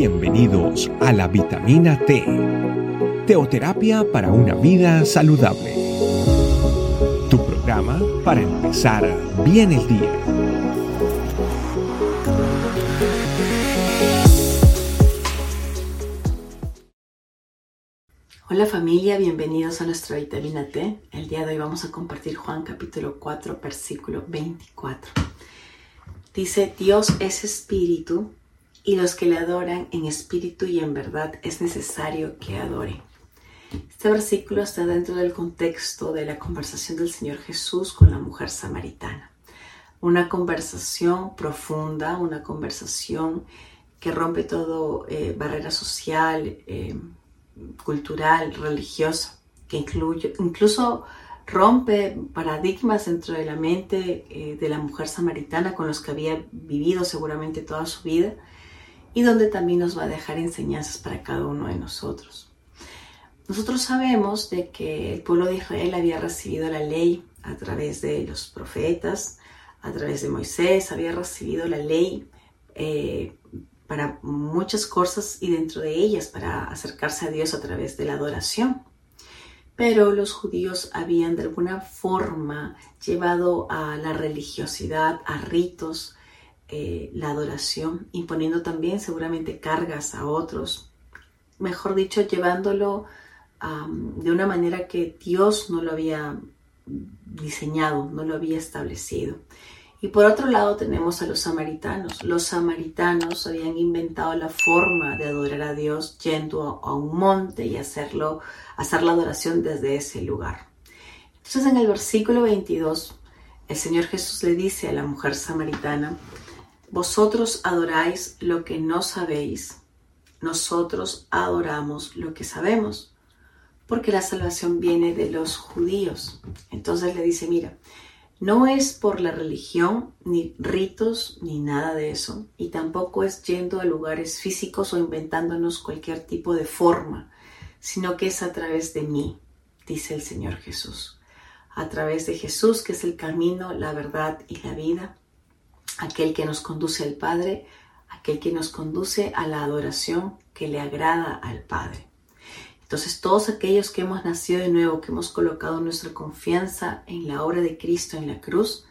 Bienvenidos a la vitamina T, teoterapia para una vida saludable. Tu programa para empezar bien el día. Hola familia, bienvenidos a nuestra vitamina T. El día de hoy vamos a compartir Juan capítulo 4, versículo 24. Dice, Dios es espíritu y los que le adoran en espíritu y en verdad es necesario que adoren. Este versículo está dentro del contexto de la conversación del Señor Jesús con la mujer samaritana. Una conversación profunda, una conversación que rompe todo eh, barrera social, eh, cultural, religiosa, que incluye, incluso rompe paradigmas dentro de la mente eh, de la mujer samaritana con los que había vivido seguramente toda su vida y donde también nos va a dejar enseñanzas para cada uno de nosotros. Nosotros sabemos de que el pueblo de Israel había recibido la ley a través de los profetas, a través de Moisés, había recibido la ley eh, para muchas cosas y dentro de ellas para acercarse a Dios a través de la adoración. Pero los judíos habían de alguna forma llevado a la religiosidad, a ritos, eh, la adoración, imponiendo también seguramente cargas a otros, mejor dicho, llevándolo de una manera que Dios no lo había diseñado, no lo había establecido. Y por otro lado tenemos a los samaritanos. Los samaritanos habían inventado la forma de adorar a Dios yendo a, un monte y hacerlo, hacer la adoración desde ese lugar. Entonces en el versículo 22, el Señor Jesús le dice a la mujer samaritana, vosotros adoráis lo que no sabéis, nosotros adoramos lo que sabemos, porque la salvación viene de los judíos. Entonces le dice, mira, no es por la religión, ni ritos, ni nada de eso, y tampoco es yendo a lugares físicos o inventándonos cualquier tipo de forma, sino que es a través de mí, dice el Señor Jesús. A través de Jesús, que es el camino, la verdad y la vida, aquel que nos conduce al Padre, aquel que nos conduce a la adoración que le agrada al Padre. Entonces todos aquellos que hemos nacido de nuevo, que hemos colocado nuestra confianza en la obra de Cristo en la cruz,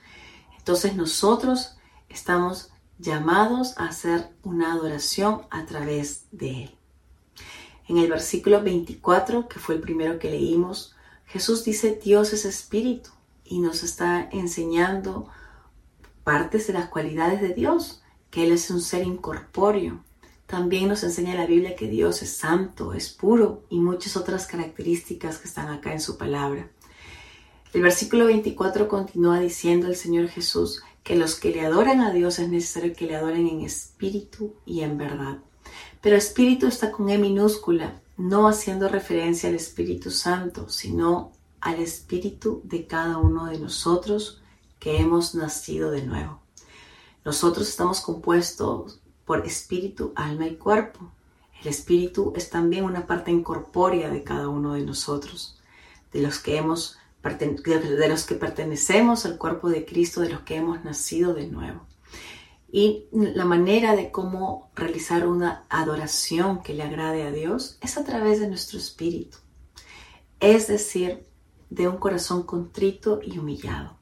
entonces nosotros estamos llamados a hacer una adoración a través de Él. En el versículo 24, que fue el primero que leímos, Jesús dice, Dios es espíritu y nos está enseñando partes de las cualidades de Dios, que Él es un ser incorpóreo. También nos enseña la Biblia que Dios es santo, es puro y muchas otras características que están acá en su palabra. El versículo 24 continúa diciendo el Señor Jesús que los que le adoran a Dios es necesario que le adoren en espíritu y en verdad. Pero espíritu está con E minúscula, no haciendo referencia al Espíritu Santo, sino al espíritu de cada uno de nosotros que hemos nacido de nuevo. Nosotros estamos compuestos por espíritu, alma y cuerpo. El espíritu es también una parte incorpórea de cada uno de nosotros, de los que hemos de los que pertenecemos al cuerpo de Cristo, de los que hemos nacido de nuevo. Y la manera de cómo realizar una adoración que le agrade a Dios es a través de nuestro espíritu, es decir, de un corazón contrito y humillado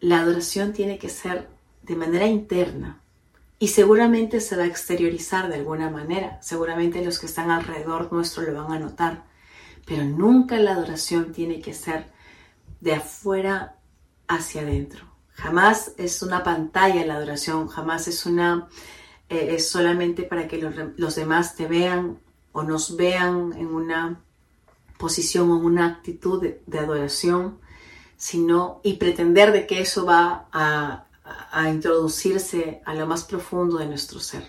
la adoración tiene que ser de manera interna y seguramente se va a exteriorizar de alguna manera. Seguramente los que están alrededor nuestro lo van a notar, pero nunca la adoración tiene que ser de afuera hacia adentro. Jamás es una pantalla la adoración, jamás es una eh, es solamente para que los, demás te vean o nos vean en una posición o una actitud de adoración, sino y pretender de que eso va a, introducirse a lo más profundo de nuestro ser,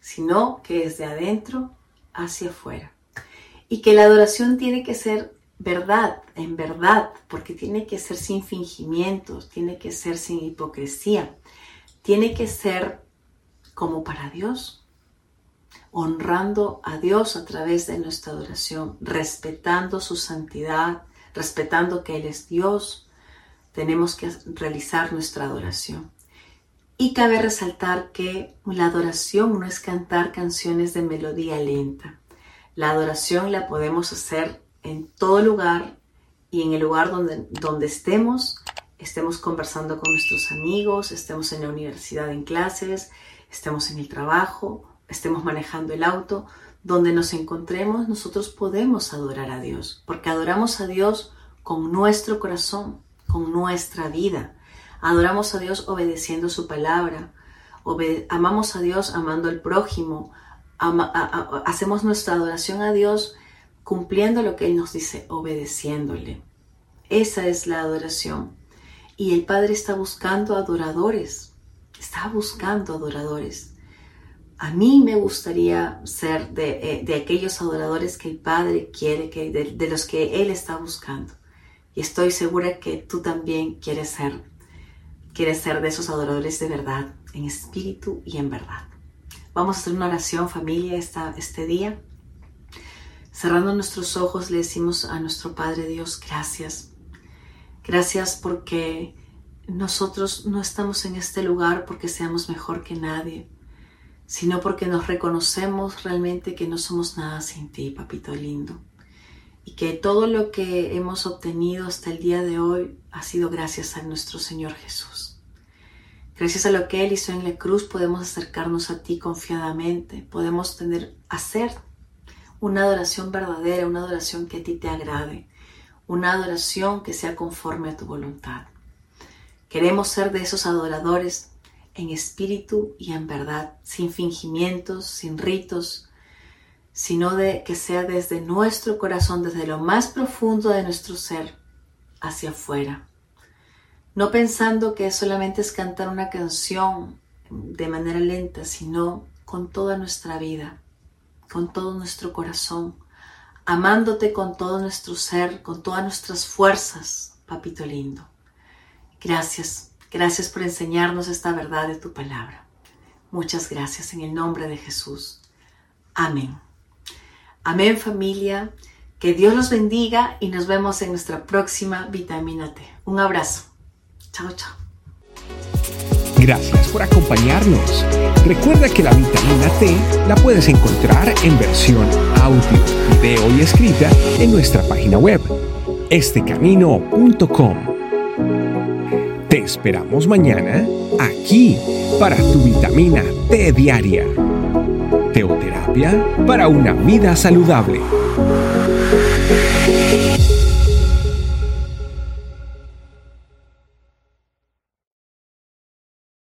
sino que es de adentro hacia afuera. Y que la adoración tiene que ser verdad, en verdad, porque tiene que ser sin fingimientos, tiene que ser sin hipocresía, tiene que ser como para Dios, honrando a Dios a través de nuestra adoración, respetando su santidad, respetando que Él es Dios, tenemos que realizar nuestra adoración. Y cabe resaltar que la adoración no es cantar canciones de melodía lenta. La adoración la podemos hacer en todo lugar y en el lugar donde, donde estemos, estemos conversando con nuestros amigos, estemos en la universidad en clases, estemos en el trabajo, estemos manejando el auto, donde nos encontremos, nosotros podemos adorar a Dios, porque adoramos a Dios con nuestro corazón, con nuestra vida. Adoramos a Dios obedeciendo su palabra, amamos a Dios amando al prójimo, hacemos nuestra adoración a Dios cumpliendo lo que Él nos dice, obedeciéndole. Esa es la adoración. Y el Padre está buscando adoradores, está buscando adoradores. A mí me gustaría ser de, eh, aquellos adoradores que el Padre quiere, que, de, los que Él está buscando. Y estoy segura que tú también quieres ser, quieres ser de esos adoradores de verdad, en espíritu y en verdad. Vamos a hacer una oración familia esta, este día. Cerrando nuestros ojos le decimos a nuestro Padre Dios, gracias. Gracias porque nosotros no estamos en este lugar porque seamos mejor que nadie sino porque nos reconocemos realmente que no somos nada sin ti, papito lindo. Y que todo lo que hemos obtenido hasta el día de hoy ha sido gracias a nuestro Señor Jesús. Gracias a lo que Él hizo en la cruz podemos acercarnos a ti confiadamente, podemos tener, hacer una adoración verdadera, una adoración que a ti te agrade, una adoración que sea conforme a tu voluntad. Queremos ser de esos adoradores en espíritu y en verdad, sin fingimientos, sin ritos, sino de que sea desde nuestro corazón, desde lo más profundo de nuestro ser, hacia afuera. No pensando que solamente es cantar una canción de manera lenta, sino con toda nuestra vida, con todo nuestro corazón, amándote con todo nuestro ser, con todas nuestras fuerzas, papito lindo. Gracias Gracias por enseñarnos esta verdad de tu palabra. Muchas gracias en el nombre de Jesús. Amén. Amén familia. Que Dios los bendiga y nos vemos en nuestra próxima vitamina T. Un abrazo. Chao, chao. Gracias por acompañarnos. Recuerda que la vitamina T la puedes encontrar en versión audio, video y escrita en nuestra página web, estecamino.com esperamos mañana aquí para tu vitamina T diaria. Para una vida saludable.